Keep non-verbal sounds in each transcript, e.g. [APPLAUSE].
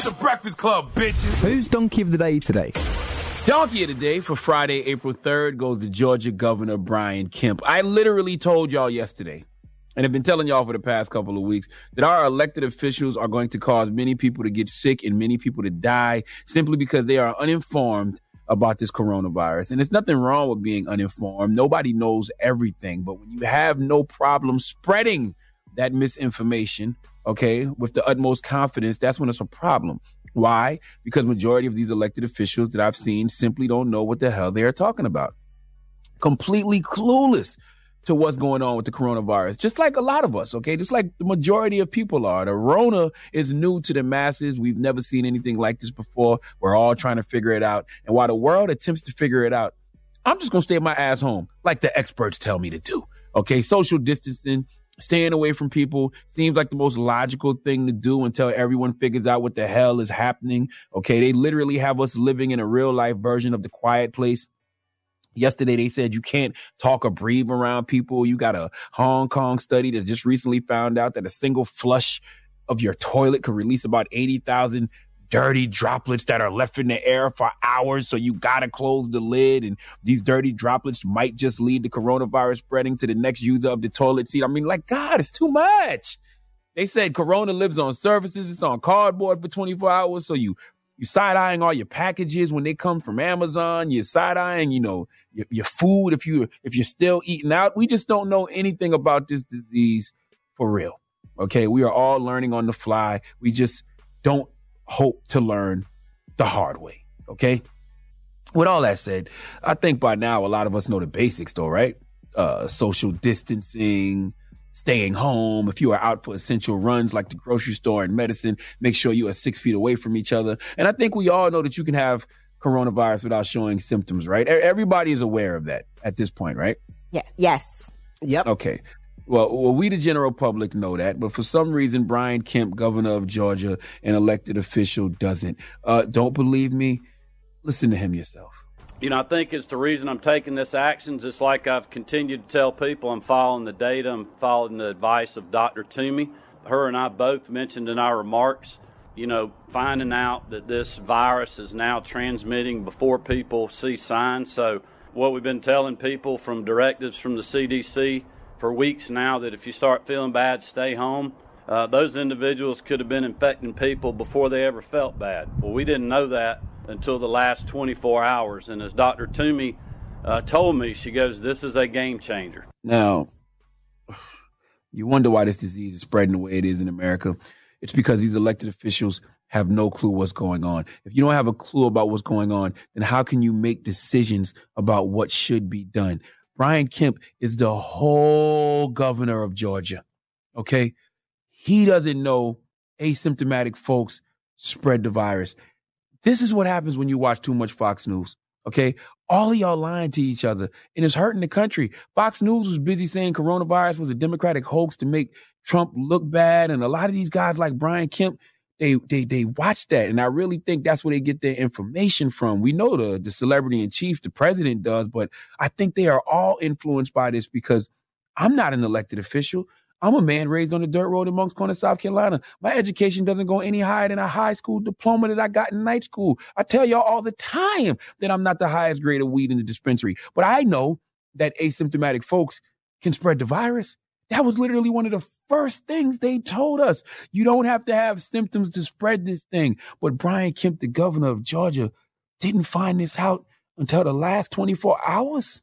Yes, the Breakfast Club, bitches. Who's donkey of the day today? Donkey of the day for Friday, April 3rd goes to Georgia Governor Brian Kemp. I literally told y'all yesterday, and have been telling y'all for the past couple of weeks, that our elected officials are going to cause many people to get sick and many people to die simply because they are uninformed about this coronavirus. And it's nothing wrong with being uninformed. Nobody knows everything. But when you have no problem spreading that misinformation, okay, with the utmost confidence, that's when it's a problem. Why? Because majority of these elected officials that I've seen simply don't know what the hell they are talking about. Completely clueless to what's going on with the coronavirus, just like a lot of us, okay? Just like the majority of people are. The Rona is new to the masses. We've never seen anything like this before. We're all trying to figure it out. And while the world attempts to figure it out, I'm just going to stay my ass home like the experts tell me to do. Okay. Social distancing, staying away from people seems like the most logical thing to do until everyone figures out what the hell is happening. Okay. They literally have us living in a real life version of the quiet place. Yesterday, they said you can't talk or breathe around people. You got a Hong Kong study that just recently found out that a single flush of your toilet could release about 80,000 dirty droplets that are left in the air for hours. So you got to close the lid. And these dirty droplets might just lead to coronavirus spreading to the next user of the toilet seat. I mean, like, God, it's too much. They said corona lives on surfaces. It's on cardboard for 24 hours. So you, you side eyeing all your packages when they come from Amazon. You're side eyeing, you know, your, your food if you, if you're still eating out. We just don't know anything about this disease for real. Okay. We are all learning on the fly. We just don't hope to learn the hard way. Okay. With all that said, I think by now a lot of us know the basics though, right? Uh, social distancing, staying home. If you are out for essential runs like the grocery store and medicine, make sure you are six feet away from each other. And I think we all know that you can have coronavirus without showing symptoms, right? Everybody is aware of that at this point, right? Yeah. Yes. Yep. Okay. Well, well, we the general public know that, but for some reason, Brian Kemp, governor of Georgia, an elected official, doesn't. Uh, don't believe me? Listen to him yourself. You know, I think it's the reason I'm taking this action. It's like I've continued to tell people, I'm following the data, I'm following the advice of Dr. Toomey. Her and I both mentioned in our remarks, you know, finding out that this virus is now transmitting before people see signs. So, what we've been telling people from directives from the CDC for weeks now that if you start feeling bad, stay home. Uh, those individuals could have been infecting people before they ever felt bad. Well, we didn't know that until the last 24 hours. And as Dr. Toomey uh, told me, she goes, This is a game changer. Now, you wonder why this disease is spreading the way it is in America. It's because these elected officials have no clue what's going on. If you don't have a clue about what's going on, then how can you make decisions about what should be done? Brian Kemp is the whole governor of Georgia. Okay. He doesn't know asymptomatic folks spread the virus. This is what happens when you watch too much Fox News. Okay. All of y'all lying to each other and it's hurting the country. Fox News was busy saying coronavirus was a Democratic hoax to make Trump look bad. And a lot of these guys like Brian Kemp, they they they watch that, and I really think that's where they get their information from. We know the the celebrity in chief, the president does, but I think they are all influenced by this because I'm not an elected official. I'm a man raised on the dirt road in Moncks Corner, South Carolina. My education doesn't go any higher than a high school diploma that I got in night school. I tell y'all all the time that I'm not the highest grade of weed in the dispensary, but I know that asymptomatic folks can spread the virus. That was literally one of the first things they told us. You don't have to have symptoms to spread this thing. But Brian Kemp, the governor of Georgia, didn't find this out until the last 24 hours.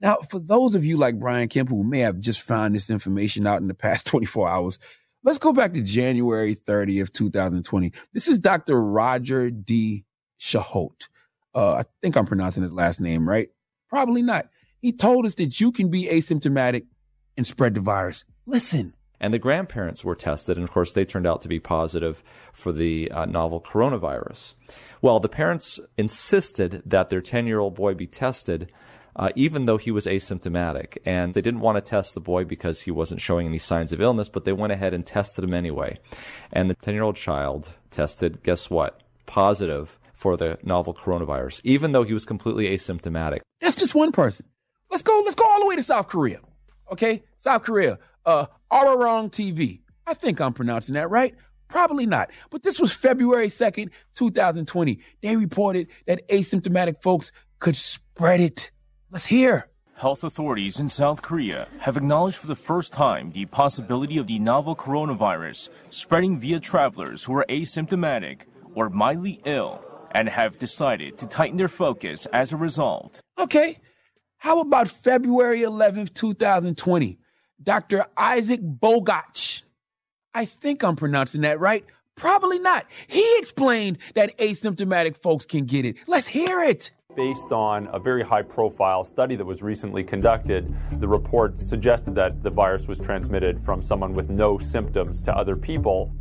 Now, for those of you like Brian Kemp who may have just found this information out in the past [LAUGHS] 24 hours, let's go back to January 30th, 2020. This is Dr. Roger D. Shahot. Uh, I think I'm pronouncing his last name right. Probably not. He told us that you can be asymptomatic and spread the virus. Listen. And the grandparents were tested, and of course, they turned out to be positive for the uh, novel coronavirus. Well, the parents insisted that their 10 year old boy be tested. Uh, even though he was asymptomatic. And they didn't want to test the boy because he wasn't showing any signs of illness, but they went ahead and tested him anyway. And the 10 year old child tested, guess what? Positive for the novel coronavirus, even though he was completely asymptomatic. That's just one person. Let's go, let's go all the way to South Korea. Okay? South Korea uh, Arirang TV. I think I'm pronouncing that right. Probably not. But this was February 2nd, 2020. They reported that asymptomatic folks could spread it. Let's hear. Health authorities in South Korea have acknowledged for the first time the possibility of the novel coronavirus spreading via travelers who are asymptomatic or mildly ill and have decided to tighten their focus as a result. Okay. How about February 11th, 2020? Dr. Isaac Bogoch. I think I'm pronouncing that right. Probably not. He explained that asymptomatic folks can get it. Let's hear it. Based on a very high profile study that was recently conducted, the report suggested that the virus was transmitted from someone with no symptoms to other people.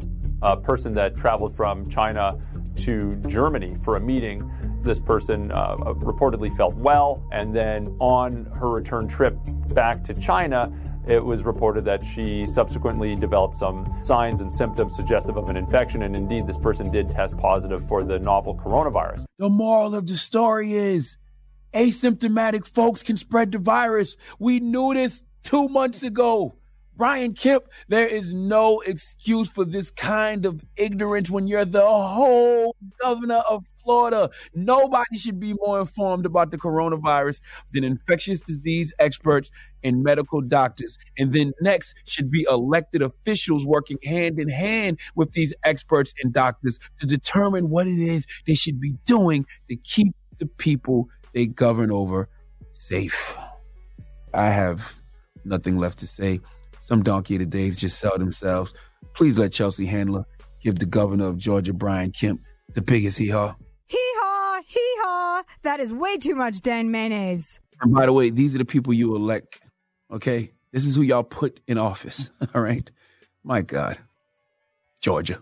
A person that traveled from China to Germany for a meeting. This person uh, reportedly felt well, and then on her return trip back to China, it was reported that she subsequently developed some signs and symptoms suggestive of an infection, and indeed, this person did test positive for the novel coronavirus. The moral of the story is asymptomatic folks can spread the virus. We knew this two months ago. Brian Kemp, there is no excuse for this kind of ignorance when you're the whole governor of Florida. Nobody should be more informed about the coronavirus than infectious disease experts and medical doctors. And then next should be elected officials working hand in hand with these experts and doctors to determine what it is they should be doing to keep the people they govern over safe. I have nothing left to say. Some donkey of the days just sell themselves. Please let Chelsea Handler give the governor of Georgia, Brian Kemp, the biggest hee haw. Hee haw, hee haw. That is way too much Dan mayonnaise. And by the way, these are the people you elect. Okay? This is who y'all put in office. [LAUGHS] All right? My God. Georgia.